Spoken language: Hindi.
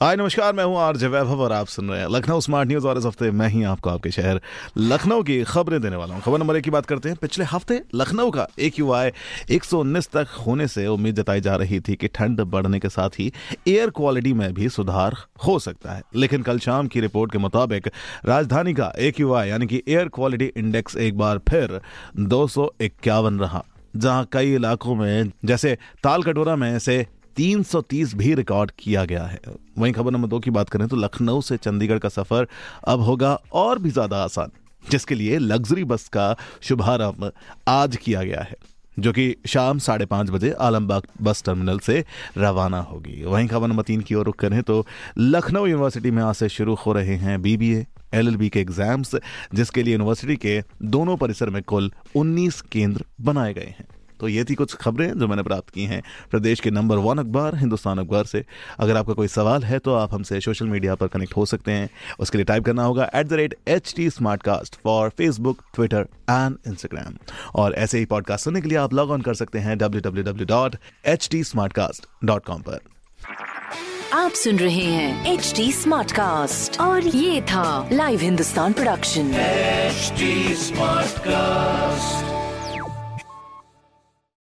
हाय, नमस्कार, मैं हूँ आरजे वैभव और आप सुन रहे हैं लखनऊ स्मार्ट न्यूज़ और इस हफ़्ते मैं ही आपको आपके शहर लखनऊ की खबरें देने वाला हूँ। खबर नंबर एक की बात करते हैं। पिछले हफ़्ते लखनऊ का एक यू आई एक सौ उन्नीस तक होने से उम्मीद जताई जा रही थी कि ठंड बढ़ने के साथ ही एयर क्वालिटी में भी सुधार हो सकता है। लेकिन कल शाम की रिपोर्ट के मुताबिक राजधानी का एक यानी कि एयर क्वालिटी इंडेक्स, एक बार फिर दो सौ इक्यावन रहा, जहाँ कई इलाकों में, जैसे ताल कटोरा में से 330 भी रिकॉर्ड किया गया है। वहीं खबर नंबर दो की बात करें तो लखनऊ से चंडीगढ़ का सफ़र अब होगा और भी ज़्यादा आसान, जिसके लिए लग्जरी बस का शुभारंभ आज किया गया है, जो कि शाम साढ़े पाँच बजे आलमबाग बस टर्मिनल से रवाना होगी। वहीं खबर नंबर तीन की ओर रुख करें तो लखनऊ यूनिवर्सिटी में आज से शुरू हो रहे हैं बीबीए एलएलबी के एग्ज़ाम्स जिसके लिए यूनिवर्सिटी के दोनों परिसर में कुल 19 केंद्र बनाए गए हैं। तो ये थी कुछ खबरें जो मैंने प्राप्त की हैं। प्रदेश के नंबर वन अखबार हिंदुस्तान अखबार से। अगर आपका कोई सवाल है तो आप हमसे सोशल मीडिया पर कनेक्ट हो सकते हैं। उसके लिए टाइप करना होगा at the rate H T smart cast for Facebook Twitter and Instagram और ऐसे ही पॉडकास्ट सुनने के लिए आप लॉग ऑन कर सकते हैं W W W dot H T smart cast dot com पर। आप सुन रहे हैं एच टी स्मार्ट कास्ट और ये था live Hindustan production smart cast